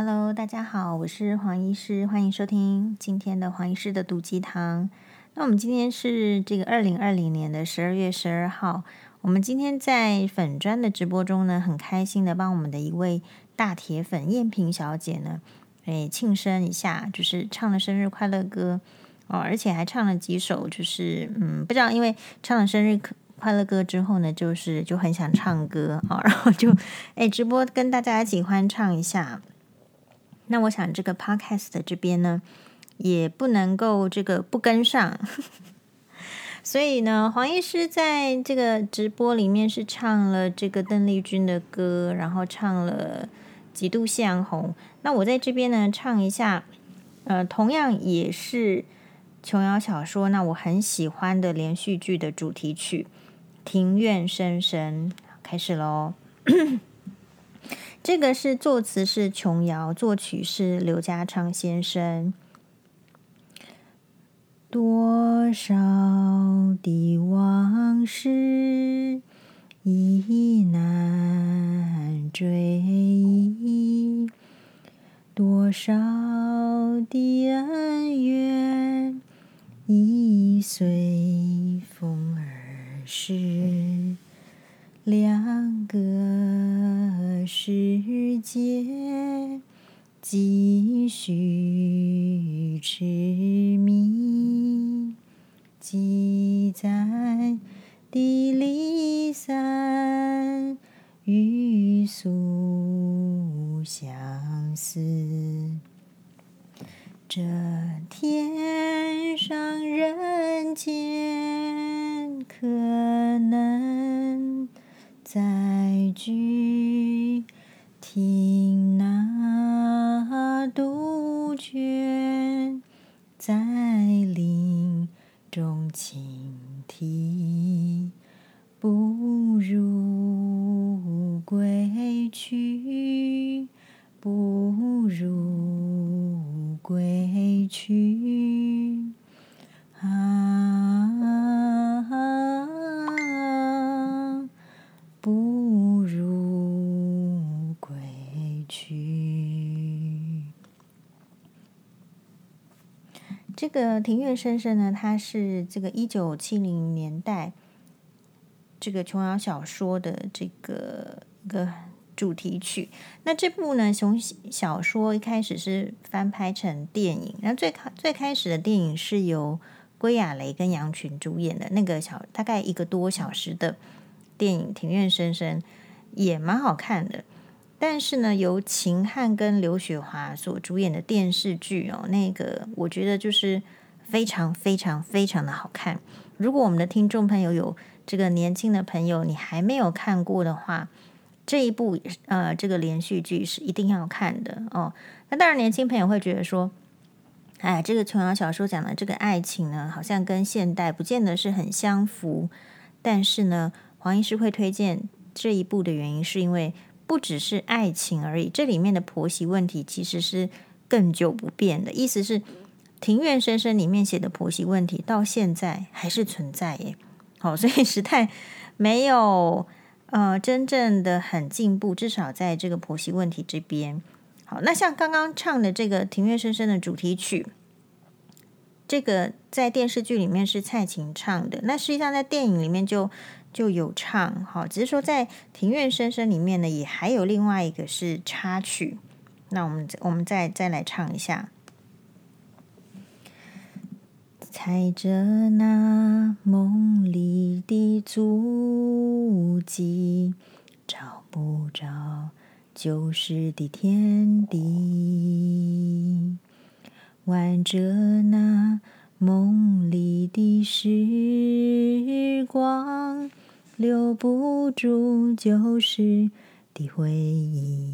Hello，大家好，我是黄医师，欢迎收听今天的黄医师的毒鸡汤。那我们今天是这个二零二零年的十二月十二号，我们今天在粉专的直播中呢，很开心的帮我们的一位大铁粉艳萍小姐呢，诶庆生一下，就是唱了生日快乐歌哦，而且还唱了几首，就是嗯，不知道因为唱了生日快乐歌之后呢，就是就很想唱歌啊、然后就诶直播跟大家一起欢唱一下。那我想这个 podcast 这边呢，也不能够这个不跟上，所以呢，黄医师在这个直播里面是唱了这个邓丽君的歌，然后唱了《几度夕阳红》。那我在这边呢唱一下，呃，同样也是琼瑶小说，那我很喜欢的连续剧的主题曲。庭院深深，开始喽。这个是作词是琼瑶，作曲是刘家昌先生。多少的往事已难追忆，多少的恩怨已随风而逝。两个世界继续痴迷，几载的离散欲速相思，这天上人间可再聚，听这个庭院深深呢，它是这个一九七零年代这个琼瑶小说的这个一个主题曲。那这部呢，从小说一开始是翻拍成电影，然后最开最开始的电影是由归亚蕾跟杨群主演的那个小大概一个多小时的电影《庭院深深》，也蛮好看的。但是呢，由秦汉跟刘雪华所主演的电视剧哦，那个我觉得就是非常非常非常的好看。如果我们的听众朋友有这个年轻的朋友，你还没有看过的话，这一部呃这个连续剧是一定要看的哦。那当然，年轻朋友会觉得说，哎，这个琼瑶小说讲的这个爱情呢，好像跟现代不见得是很相符。但是呢，黄医师会推荐这一部的原因，是因为。不只是爱情而已，这里面的婆媳问题其实是亘久不变的。意思是，《庭院深深》里面写的婆媳问题到现在还是存在耶。好，所以时代没有呃真正的很进步，至少在这个婆媳问题这边。好，那像刚刚唱的这个《庭院深深》的主题曲，这个在电视剧里面是蔡琴唱的，那实际上在电影里面就。就有唱好，只是说在《庭院深深》里面呢，也还有另外一个是插曲。那我们我们再再来唱一下，踩着那梦里的足迹，找不着旧时的天地，挽着那梦里的时光。留不住旧时的回忆，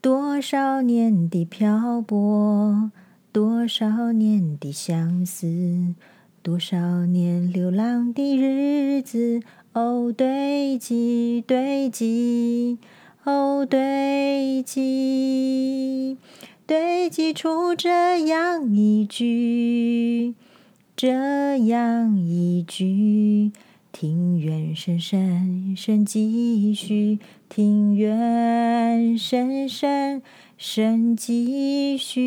多少年的漂泊，多少年的相思，多少年流浪的日子，哦，堆积堆积，哦，堆积，堆积出这样一句。这样一句，庭院深深深几许，庭院深深深几许。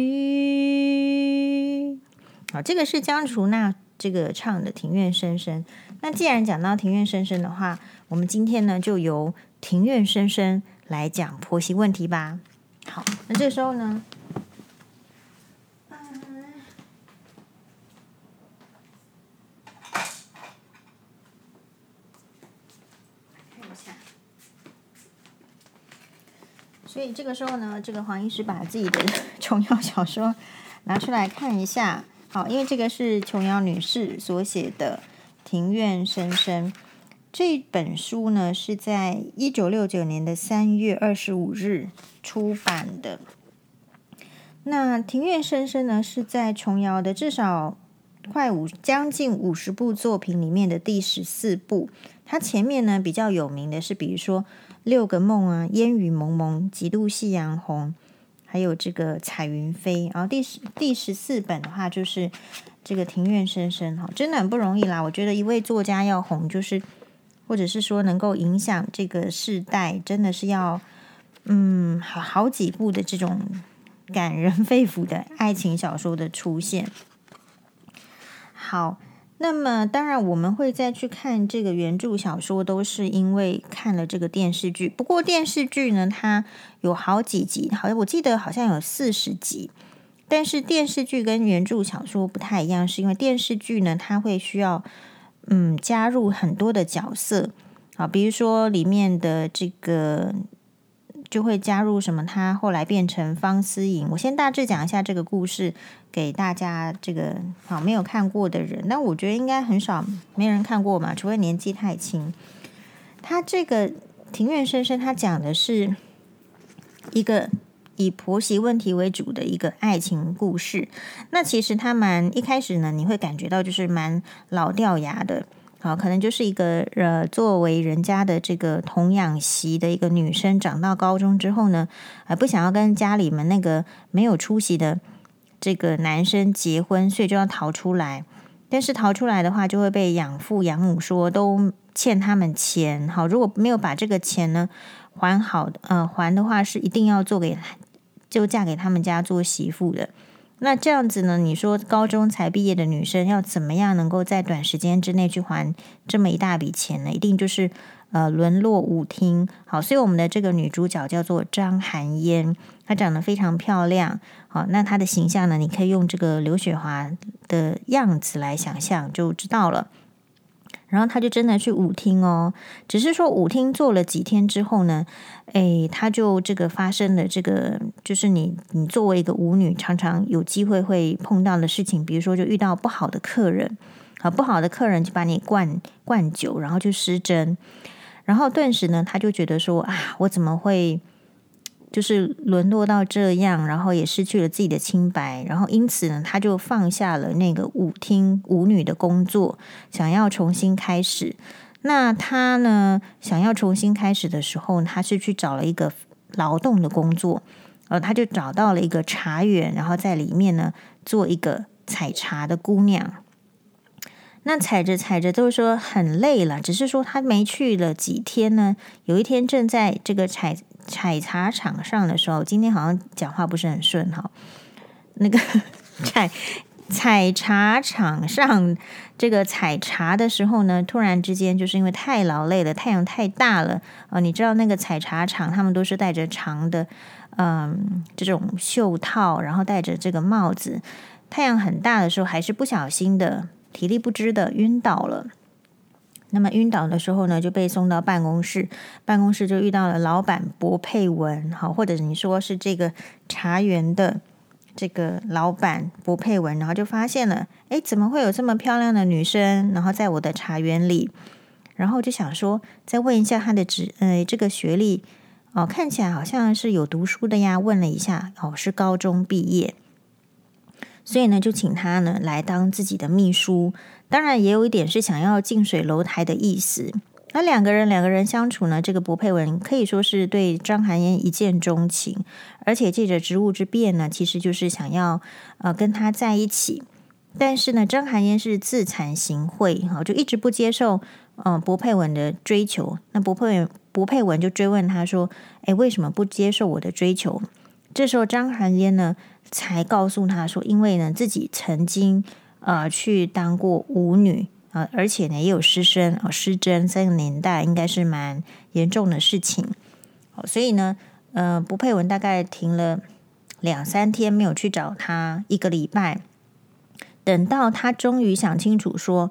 好，这个是江淑娜这个唱的《庭院深深》。那既然讲到《庭院深深》的话，我们今天呢就由《庭院深深》来讲婆媳问题吧。好，那这时候呢？所以这个时候呢，这个黄医师把自己的 琼瑶小说拿出来看一下。好，因为这个是琼瑶女士所写的《庭院深深》这本书呢，是在一九六九年的三月二十五日出版的。那《庭院深深》呢，是在琼瑶的至少快五将近五十部作品里面的第十四部。它前面呢比较有名的是，比如说。六个梦啊，烟雨蒙蒙，几度夕阳红，还有这个彩云飞。然后第十第十四本的话，就是这个庭院深深哈，真的很不容易啦。我觉得一位作家要红，就是或者是说能够影响这个世代，真的是要嗯好好几部的这种感人肺腑的爱情小说的出现。好。那么，当然我们会再去看这个原著小说，都是因为看了这个电视剧。不过电视剧呢，它有好几集，好像我记得好像有四十集。但是电视剧跟原著小说不太一样，是因为电视剧呢，它会需要嗯加入很多的角色啊，比如说里面的这个。就会加入什么？他后来变成方思颖。我先大致讲一下这个故事给大家。这个好没有看过的人，那我觉得应该很少，没人看过嘛，除非年纪太轻。他这个《庭院深深》，他讲的是一个以婆媳问题为主的一个爱情故事。那其实他蛮一开始呢，你会感觉到就是蛮老掉牙的。好，可能就是一个呃，作为人家的这个童养媳的一个女生，长到高中之后呢，还不想要跟家里面那个没有出息的这个男生结婚，所以就要逃出来。但是逃出来的话，就会被养父养母说都欠他们钱。好，如果没有把这个钱呢还好，呃，还的话是一定要做给就嫁给他们家做媳妇的。那这样子呢？你说高中才毕业的女生要怎么样能够在短时间之内去还这么一大笔钱呢？一定就是呃沦落舞厅。好，所以我们的这个女主角叫做张含烟，她长得非常漂亮。好，那她的形象呢，你可以用这个刘雪华的样子来想象就知道了。然后他就真的去舞厅哦，只是说舞厅做了几天之后呢，诶，他就这个发生了这个，就是你你作为一个舞女，常常有机会会碰到的事情，比如说就遇到不好的客人，啊，不好的客人就把你灌灌酒，然后就失贞，然后顿时呢，他就觉得说啊，我怎么会？就是沦落到这样，然后也失去了自己的清白，然后因此呢，他就放下了那个舞厅舞女的工作，想要重新开始。那他呢，想要重新开始的时候，他是去找了一个劳动的工作，呃，他就找到了一个茶园，然后在里面呢做一个采茶的姑娘。那踩着踩着都是说很累了，只是说他没去了几天呢，有一天正在这个采。采茶场上的时候，今天好像讲话不是很顺哈。那个 采采茶场上这个采茶的时候呢，突然之间就是因为太劳累了，太阳太大了啊、呃！你知道那个采茶场，他们都是戴着长的嗯这种袖套，然后戴着这个帽子，太阳很大的时候，还是不小心的体力不支的晕倒了。那么晕倒的时候呢，就被送到办公室，办公室就遇到了老板薄佩文，好，或者你说是这个茶园的这个老板薄佩文，然后就发现了，诶，怎么会有这么漂亮的女生，然后在我的茶园里，然后就想说，再问一下她的职，呃，这个学历，哦，看起来好像是有读书的呀，问了一下，哦，是高中毕业。所以呢，就请他呢来当自己的秘书，当然也有一点是想要近水楼台的意思。那两个人两个人相处呢，这个薄佩文可以说是对张含烟一见钟情，而且借着职务之便呢，其实就是想要呃跟他在一起。但是呢，张含烟是自惭形秽，哈，就一直不接受，嗯，薄佩文的追求。那薄佩文，薄佩文就追问他说：“诶，为什么不接受我的追求？”这时候张含烟呢，才告诉他说：“因为呢，自己曾经呃去当过舞女啊，而且呢也有失身啊，失贞，在那个年代应该是蛮严重的事情。好，所以呢，呃，不佩文大概停了两三天没有去找他，一个礼拜。”等到他终于想清楚，说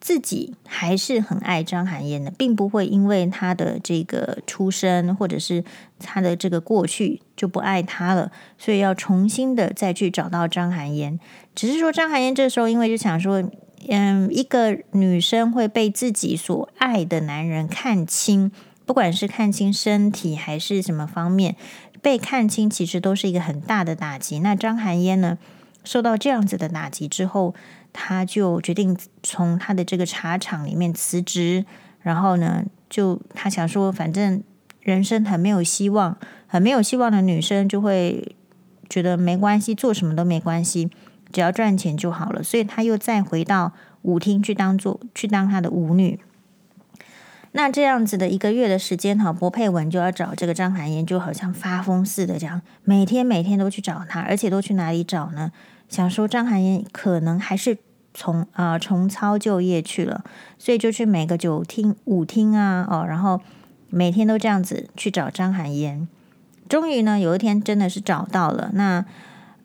自己还是很爱张含烟的，并不会因为他的这个出身或者是他的这个过去就不爱他了，所以要重新的再去找到张含烟。只是说张含烟这时候因为就想说，嗯，一个女生会被自己所爱的男人看清，不管是看清身体还是什么方面，被看清其实都是一个很大的打击。那张含烟呢？受到这样子的打击之后，他就决定从他的这个茶厂里面辞职。然后呢，就他想说，反正人生很没有希望，很没有希望的女生就会觉得没关系，做什么都没关系，只要赚钱就好了。所以他又再回到舞厅去当做去当他的舞女。那这样子的一个月的时间，哈，柏佩文就要找这个张含烟，就好像发疯似的这样，每天每天都去找他，而且都去哪里找呢？想说张含烟可能还是从呃重操旧业去了，所以就去每个酒厅、舞厅啊，哦，然后每天都这样子去找张含烟。终于呢，有一天真的是找到了。那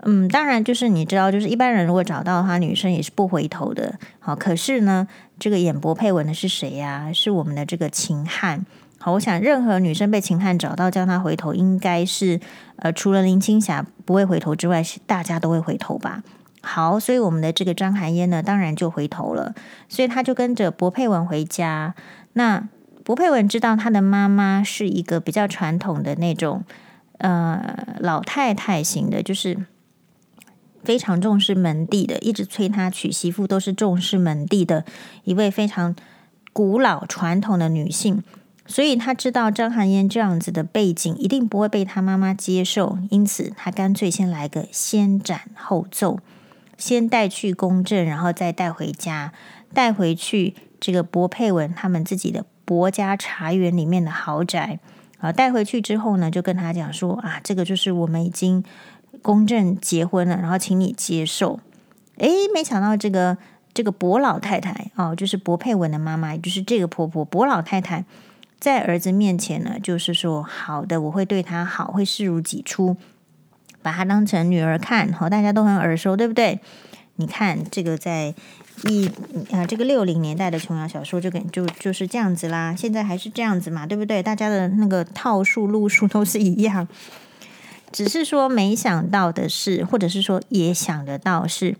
嗯，当然就是你知道，就是一般人如果找到的话，女生也是不回头的。好，可是呢，这个演播配文的是谁呀、是我们的这个秦汉。好，我想任何女生被秦汉找到，叫她回头，应该是呃，除了林青霞不会回头之外，是大家都会回头吧。好，所以我们的这个张含烟呢，当然就回头了，所以他就跟着薄佩文回家。那薄佩文知道他的妈妈是一个比较传统的那种呃老太太型的，就是非常重视门第的，一直催他娶媳妇都是重视门第的一位非常古老传统的女性。所以他知道张含烟这样子的背景一定不会被他妈妈接受，因此他干脆先来个先斩后奏，先带去公证，然后再带回家，带回去这个薄佩文他们自己的薄家茶园里面的豪宅啊，带回去之后呢，就跟他讲说啊，这个就是我们已经公证结婚了，然后请你接受。诶，没想到这个这个薄老太太哦，就是薄佩文的妈妈，也就是这个婆婆薄老太太。在儿子面前呢，就是说好的，我会对他好，会视如己出，把他当成女儿看。好，大家都很耳熟，对不对？你看这个在一啊，这个六零年代的琼瑶小说就跟就就是这样子啦。现在还是这样子嘛，对不对？大家的那个套数路数都是一样，只是说没想到的是，或者是说也想得到是，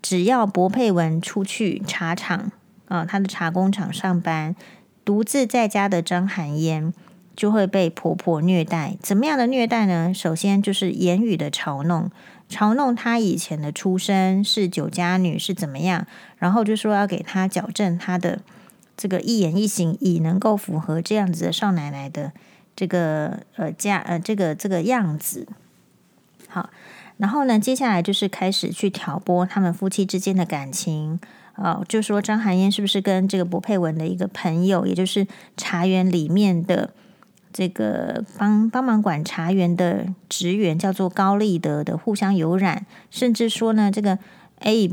只要薄佩文出去茶厂啊，他的茶工厂上班。独自在家的张含烟就会被婆婆虐待，怎么样的虐待呢？首先就是言语的嘲弄，嘲弄她以前的出身是酒家女是怎么样，然后就说要给她矫正她的这个一言一行，以能够符合这样子的少奶奶的这个呃家呃这个这个样子。好，然后呢，接下来就是开始去挑拨他们夫妻之间的感情。哦，就说张含烟是不是跟这个薄佩文的一个朋友，也就是茶园里面的这个帮帮忙管茶园的职员，叫做高立德的互相有染，甚至说呢，这个哎，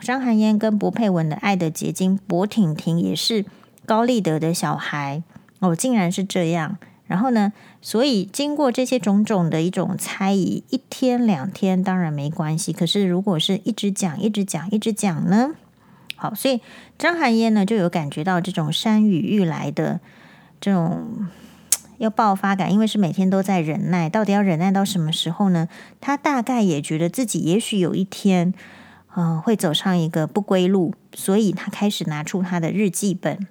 张含烟跟薄佩文的爱的结晶薄婷婷也是高立德的小孩哦，竟然是这样。然后呢，所以经过这些种种的一种猜疑，一天两天当然没关系，可是如果是一直讲、一直讲、一直讲呢？好，所以张含烟呢就有感觉到这种山雨欲来的这种要爆发感，因为是每天都在忍耐，到底要忍耐到什么时候呢？他大概也觉得自己也许有一天，嗯、会走上一个不归路，所以他开始拿出他的日记本，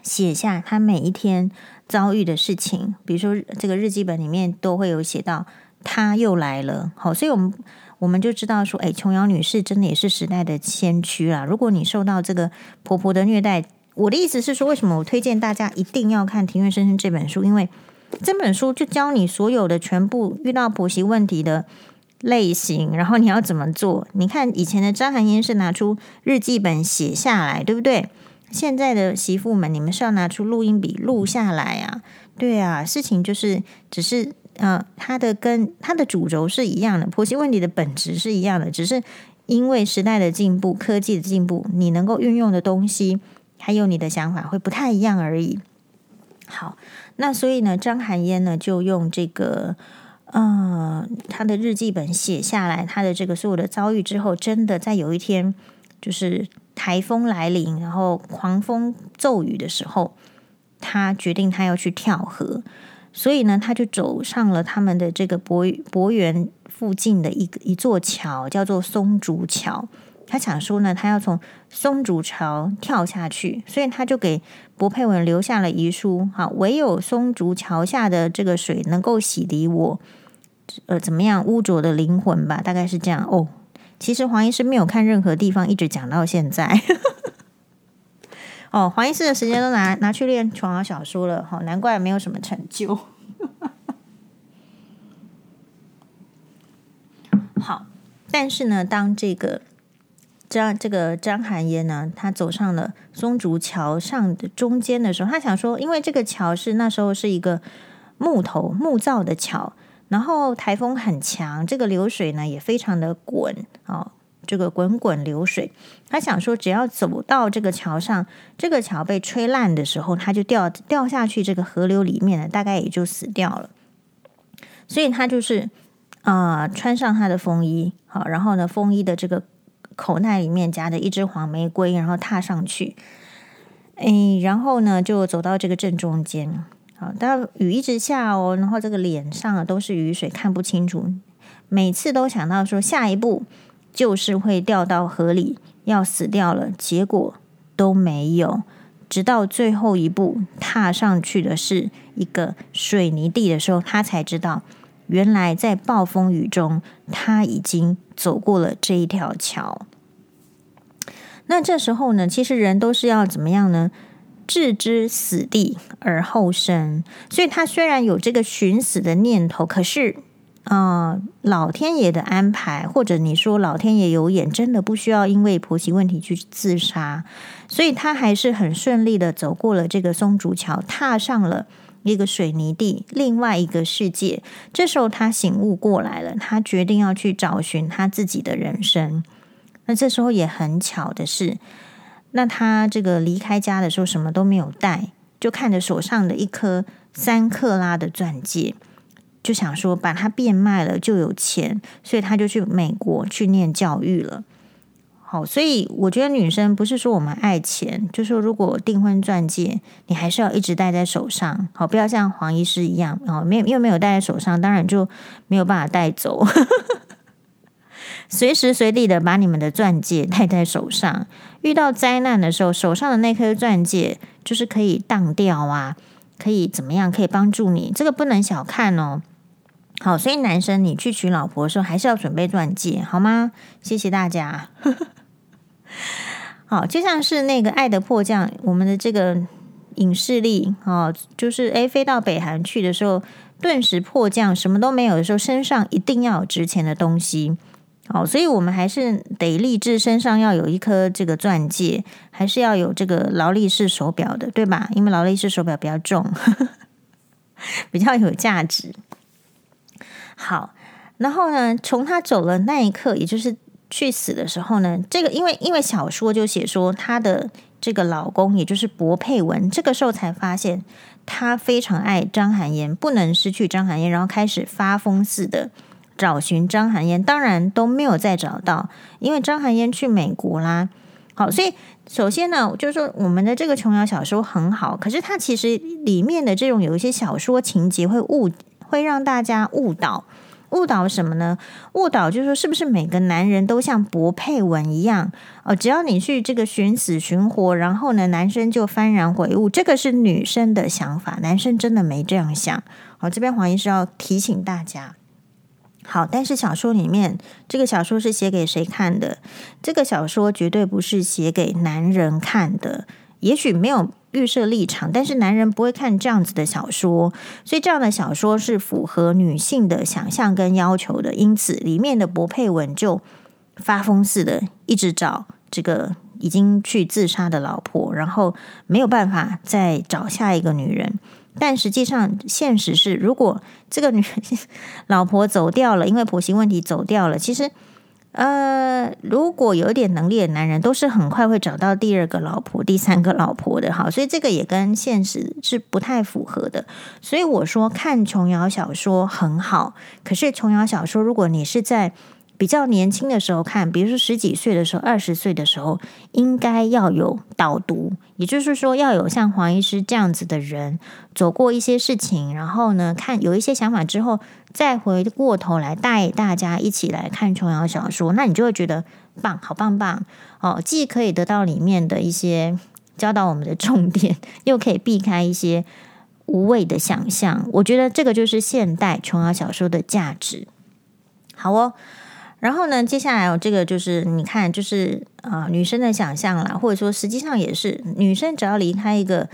写下他每一天遭遇的事情。比如说，这个日记本里面都会有写到他又来了。好，所以我们。我们就知道说，哎，琼瑶女士真的也是时代的先驱啦。如果你受到这个婆婆的虐待，我的意思是说，为什么我推荐大家一定要看《庭院深深》这本书？因为这本书就教你所有的全部遇到婆媳问题的类型，然后你要怎么做？你看以前的张含英是拿出日记本写下来，对不对？现在的媳妇们，你们是要拿出录音笔录下来啊？对啊，事情就是只是呃，它的跟它的主轴是一样的，婆媳问题的本质是一样的，只是因为时代的进步、科技的进步，你能够运用的东西还有你的想法会不太一样而已。好，那所以呢，张含烟呢就用这个。嗯，他的日记本写下来，他的这个所有的遭遇之后，真的在有一天，就是台风来临，然后狂风骤雨的时候，他决定他要去跳河，所以呢，他就走上了他们的这个博博园附近的一个一座桥，叫做松竹桥。他想说呢，他要从松竹桥跳下去，所以他就给薄佩文留下了遗书，好，唯有松竹桥下的这个水能够洗涤我。呃，怎么样污浊的灵魂吧，大概是这样哦。其实黄医师没有看任何地方，一直讲到现在。哦，黄医师的时间都拿拿去练琼瑶小说了，好，难怪没有什么成就。好，但是呢，当这个张这个张含烟呢，他走上了松竹桥上的中间的时候，他想说，因为这个桥是那时候是一个木头木造的桥。然后台风很强，这个流水呢也非常的滚哦，这个滚滚流水。他想说，只要走到这个桥上，这个桥被吹烂的时候，他就掉掉下去这个河流里面了，大概也就死掉了。所以他就是啊、穿上他的风衣，好，然后呢，风衣的这个口袋里面夹着一支黄玫瑰，然后踏上去，哎，然后呢，就走到这个正中间。好，但雨一直下哦，然后这个脸上啊都是雨水，看不清楚。每次都想到说下一步就是会掉到河里，要死掉了，结果都没有。直到最后一步踏上去的是一个水泥地的时候，他才知道，原来在暴风雨中他已经走过了这一条桥。那这时候呢，其实人都是要怎么样呢？置之死地而后生，所以他虽然有这个寻死的念头，可是，呃，老天爷的安排，或者你说老天爷有眼，真的不需要因为婆媳问题去自杀，所以他还是很顺利的走过了这个松竹桥，踏上了一个水泥地，另外一个世界。这时候他醒悟过来了，他决定要去找寻他自己的人生。那这时候也很巧的是。那他这个离开家的时候什么都没有带，就看着手上的一颗三克拉的钻戒，就想说把它变卖了就有钱，所以他就去美国去念教育了。好，所以我觉得女生不是说我们爱钱，就是说如果订婚钻戒你还是要一直戴在手上，好，不要像黄医师一样哦，没有又没有戴在手上，当然就没有办法带走。随时随地的把你们的钻戒戴在手上，遇到灾难的时候，手上的那颗钻戒就是可以当掉啊，可以怎么样？可以帮助你，这个不能小看哦。好，所以男生你去娶老婆的时候，还是要准备钻戒，好吗？谢谢大家。好，就像是那个《爱的迫降》，我们的这个影视力哦，就是诶，飞到北韩去的时候，顿时迫降，什么都没有的时候，身上一定要有值钱的东西。哦，所以我们还是得立志身上要有一颗这个钻戒，还是要有这个劳力士手表的，对吧？因为劳力士手表比较重，比较有价值。好，然后呢，从他走了那一刻，也就是去死的时候呢，这个因为因为小说就写说他的这个老公，也就是薄佩文，这个时候才发现他非常爱张含烟，不能失去张含烟，然后开始发疯似的。找寻张含烟，当然都没有再找到，因为张含烟去美国啦。好，所以首先呢，就是说我们的这个琼瑶小说很好，可是它其实里面的这种有一些小说情节会误，会让大家误导。误导什么呢？误导就是说，是不是每个男人都像薄佩文一样？哦，只要你去这个寻死寻活，然后呢，男生就幡然悔悟，这个是女生的想法，男生真的没这样想。好，这边黄医师要提醒大家。好，但是小说里面，这个小说是写给谁看的？这个小说绝对不是写给男人看的，也许没有预设立场，但是男人不会看这样子的小说，所以这样的小说是符合女性的想象跟要求的。因此，里面的柏佩文就发疯似的，一直找这个已经去自杀的老婆，然后没有办法再找下一个女人。但实际上，现实是，如果这个女 老婆走掉了，因为婆媳问题走掉了，其实。呃，如果有点能力的男人，都是很快会找到第二个老婆、第三个老婆的，哈，所以这个也跟现实是不太符合的。所以我说看琼瑶小说很好，可是琼瑶小说，如果你是在比较年轻的时候看，比如说十几岁的时候、二十岁的时候，应该要有导读，也就是说要有像黄医师这样子的人走过一些事情，然后呢，看有一些想法之后，再回过头来带大家一起来看琼瑶小说，那你就会觉得棒，好棒棒哦！既可以得到里面的一些教导我们的重点，又可以避开一些无谓的想象。我觉得这个就是现代琼瑶小说的价值。好哦。然后呢，接下来这个就是你看，就是啊、女生的想象啦，或者说实际上也是女生，只要离开一个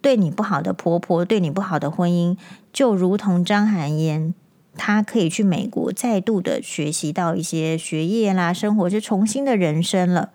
对你不好的婆婆，对你不好的婚姻，就如同张含烟，她可以去美国再度的学习到一些学业啦，生活是重新的人生了。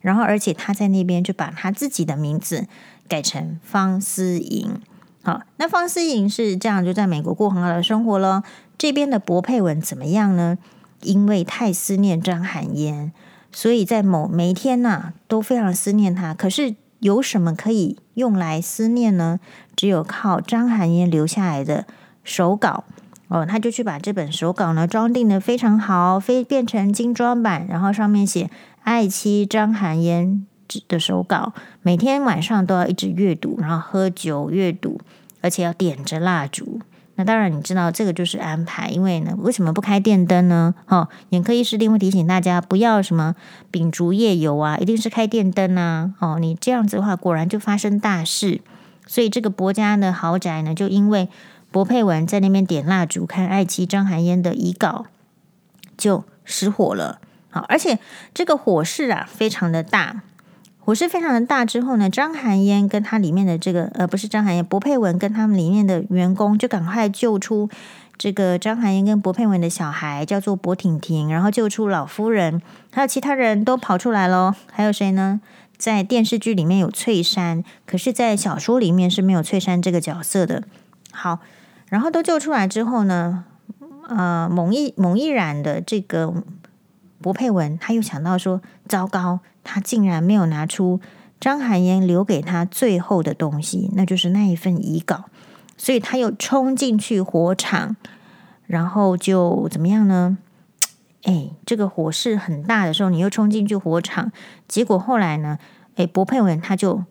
然后，而且她在那边就把她自己的名字改成方思莹。好，那方思莹是这样，就在美国过很好的生活了。这边的柏佩文怎么样呢？因为太思念张含烟，所以在某每一天呐、都非常思念他。可是有什么可以用来思念呢？只有靠张含烟留下来的手稿哦，他就去把这本手稿呢装订的非常好，非变成精装版，然后上面写“爱妻张含烟”的手稿，每天晚上都要一直阅读，然后喝酒阅读，而且要点着蜡烛。当然，你知道这个就是安排，因为呢，为什么不开电灯呢？哦，眼科医师一定会提醒大家不要什么秉烛夜游啊，一定是开电灯啊。哦，你这样子的话，果然就发生大事。所以这个柏家的豪宅呢，就因为柏佩文在那边点蜡烛看爱妻张含烟的遗稿，就失火了。好，而且这个火势啊，非常的大。火势非常的大之后呢，张含烟跟他里面的这个呃，不是张含烟，柏佩文跟他们里面的员工就赶快救出这个张含烟跟柏佩文的小孩，叫做柏婷婷，然后救出老夫人，还有其他人都跑出来喽。还有谁呢？在电视剧里面有翠山，可是，在小说里面是没有翠山这个角色的。好，然后都救出来之后呢，呃，蒙毅蒙毅然的这个柏佩文，他又想到说，糟糕。他竟然没有拿出张含烟留给他最后的东西，那就是那一份遗稿，所以他又冲进去火场，然后就怎么样呢？哎，这个火势很大的时候，你又冲进去火场，结果后来呢？哎，柏佩文他就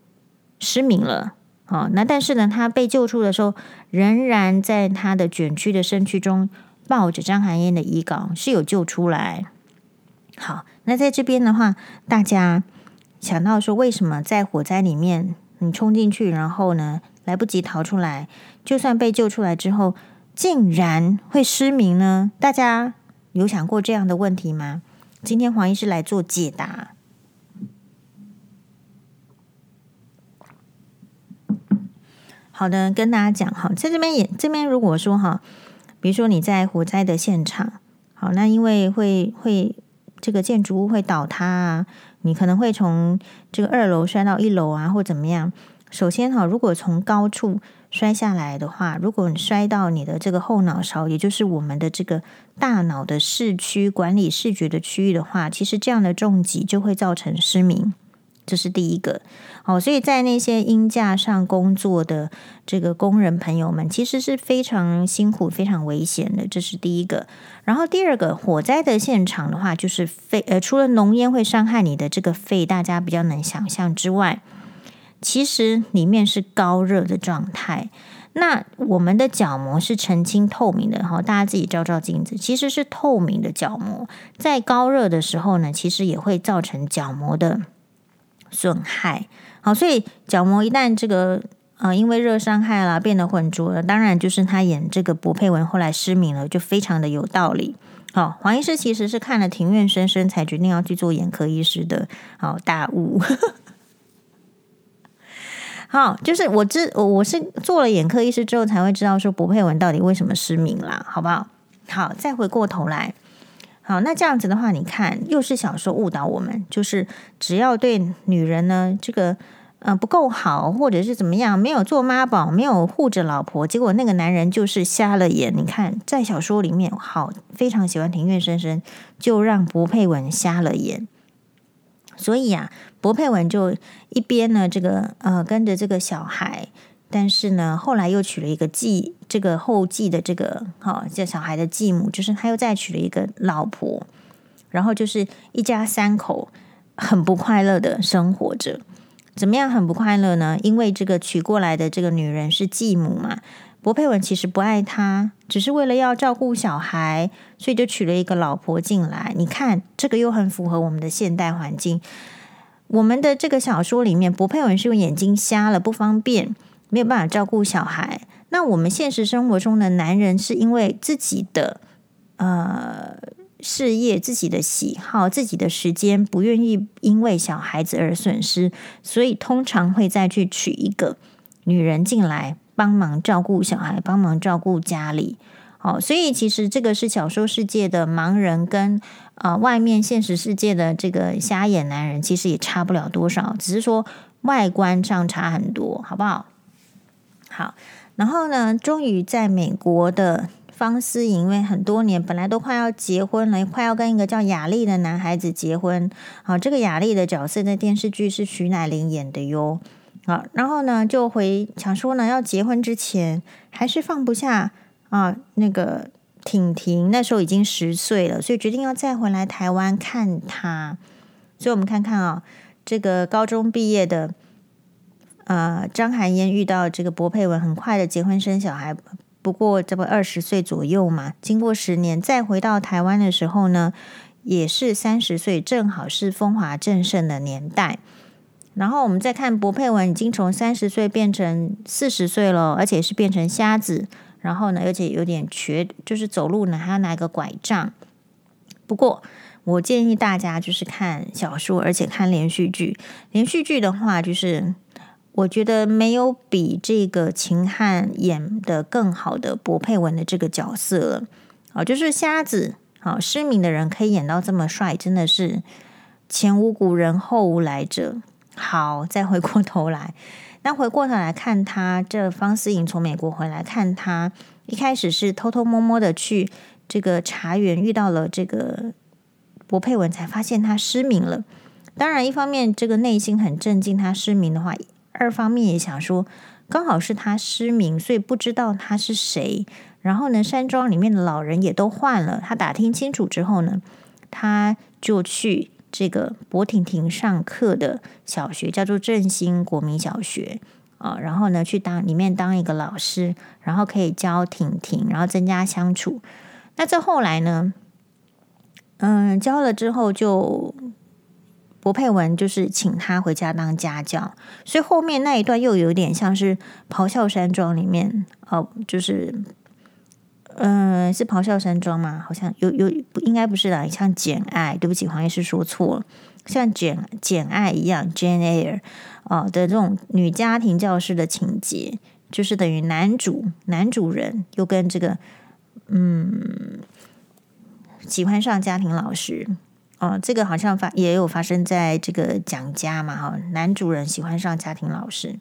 失明了。哦，那但是呢，他被救出的时候，仍然在他的卷曲的身躯中抱着张含烟的遗稿，是有救出来。好。那在这边的话，大家想到说，为什么在火灾里面你冲进去，然后呢来不及逃出来，就算被救出来之后，竟然会失明呢？大家有想过这样的问题吗？今天黄医师来做解答。好的，跟大家讲哈，在这边也这边如果说哈，比如说你在火灾的现场，好，那因为会会。这个建筑物会倒塌啊，你可能会从这个二楼摔到一楼啊，或怎么样。首先哈，如果从高处摔下来的话，如果你摔到你的这个后脑勺，也就是我们的这个大脑的视区管理视觉的区域的话，其实这样的重击就会造成失明。这是第一个，哦，所以在那些阴架上工作的这个工人朋友们，其实是非常辛苦、非常危险的。这是第一个。然后第二个，火灾的现场的话，就是肺，呃，除了浓烟会伤害你的这个肺，大家比较能想象之外，其实里面是高热的状态。那我们的角膜是澄清透明的，哈，大家自己照照镜子，其实是透明的角膜，在高热的时候呢，其实也会造成角膜的。损害好，所以角膜一旦这个呃，因为热伤害了，变得浑浊了，当然就是他演这个柏佩文后来失明了，就非常的有道理。好，黄医师其实是看了《庭院深深》才决定要去做眼科医师的，好大悟。好，就是我知我是做了眼科医师之后才会知道说柏佩文到底为什么失明啦，好不好？好，再回过头来，好，那这样子的话，你看又是小说误导我们，就是只要对女人呢这个呃不够好，或者是怎么样，没有做妈宝，没有护着老婆，结果那个男人就是瞎了眼。你看在小说里面，好，非常喜欢庭院深深，就让柏佩文瞎了眼。所以啊，柏佩文就一边呢，这个呃跟着这个小孩，但是呢，后来又娶了一个继这个后继的这个哈，这、小孩的继母，就是他又再娶了一个老婆，然后就是一家三口很不快乐的生活着。怎么样很不快乐呢？因为这个娶过来的这个女人是继母嘛。柏佩文其实不爱她，只是为了要照顾小孩，所以就娶了一个老婆进来。你看，这个又很符合我们的现代环境。我们的这个小说里面，柏佩文是用眼睛瞎了，不方便，没有办法照顾小孩。那我们现实生活中的男人，是因为自己的呃事业、自己的喜好、自己的时间，不愿意因为小孩子而损失，所以通常会再去娶一个女人进来。帮忙照顾小孩，帮忙照顾家里，哦，所以其实这个是小说世界的盲人跟啊、呃、外面现实世界的这个瞎眼男人，其实也差不了多少，只是说外观上差很多，好不好？好，然后呢，终于在美国的方思颖，因为很多年本来都快要结婚了，快要跟一个叫雅丽的男孩子结婚，好，这个雅丽的角色在电视剧是徐乃麟演的哟。啊，然后呢，就回想说呢，要结婚之前还是放不下啊。那个婷婷那时候已经十岁了，所以决定要再回来台湾看她。所以我们看看啊，这个高中毕业的呃张含烟遇到这个柏佩文，很快的结婚生小孩，不过这不二十岁左右嘛。经过十年再回到台湾的时候呢，也是三十岁，正好是风华正盛的年代。然后我们再看柏佩文，已经从三十岁变成四十岁了，而且是变成瞎子。然后呢，而且有点瘸，就是走路呢还要拿个拐杖。不过我建议大家就是看小说，而且看连续剧。连续剧的话，就是我觉得没有比这个秦汉演得更好的柏佩文的这个角色了。哦，就是瞎子，好失明的人可以演到这么帅，真的是前无古人后无来者。好，再回过头来，那回过头来看他，这方思颖从美国回来看他，一开始是偷偷摸摸的去这个茶园遇到了这个柏佩文，才发现他失明了。当然，一方面这个内心很震惊，他失明的话；二方面也想说，刚好是他失明，所以不知道他是谁。然后呢，山庄里面的老人也都换了。他打听清楚之后呢，他就去。这个博婷婷上课的小学叫做振兴国民小学啊，然后呢去当里面当一个老师，然后可以教婷婷，然后增加相处。那这后来呢，嗯，教了之后就柏佩文就是请他回家当家教，所以后面那一段又有点像是《咆哮山庄》里面哦，就是。嗯、是咆哮山庄吗？好像有有不应该不是啦，像简爱，对不起，黄医师说错了，像简简爱一样，Jane Eyre 哦的这种女家庭教师的情节，就是等于男主男主人又跟这个嗯喜欢上家庭老师哦，这个好像发也有发生在这个蒋家嘛哈，男主人喜欢上家庭老师。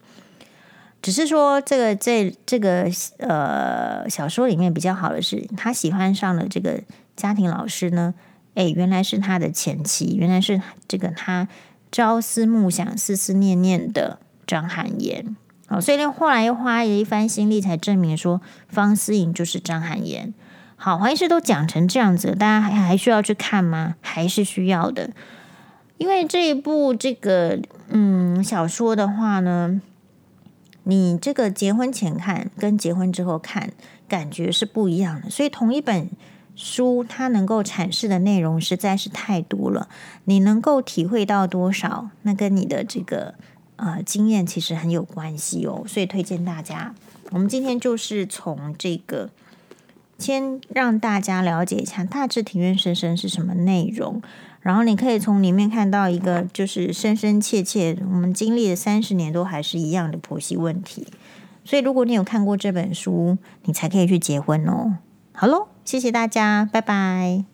只是说，这个这这个呃小说里面比较好的是，他喜欢上了这个家庭老师呢，诶，原来是他的前妻，原来是这个他朝思暮想、思思念念的张含言。好，所以后来又花了一番心力才证明说方思颖就是张含言。好，黄医师都讲成这样子，大家还还需要去看吗？还是需要的，因为这一部这个嗯小说的话呢。你这个结婚前看跟结婚之后看感觉是不一样的，所以同一本书它能够阐释的内容实在是太多了，你能够体会到多少，那跟你的这个呃经验其实很有关系哦。所以推荐大家，我们今天就是从这个先让大家了解一下大致庭院深深是什么内容，然后你可以从里面看到一个，就是深深切切，我们经历了三十年都还是一样的婆媳问题。所以，如果你有看过这本书，你才可以去结婚哦。好喽，谢谢大家，拜拜。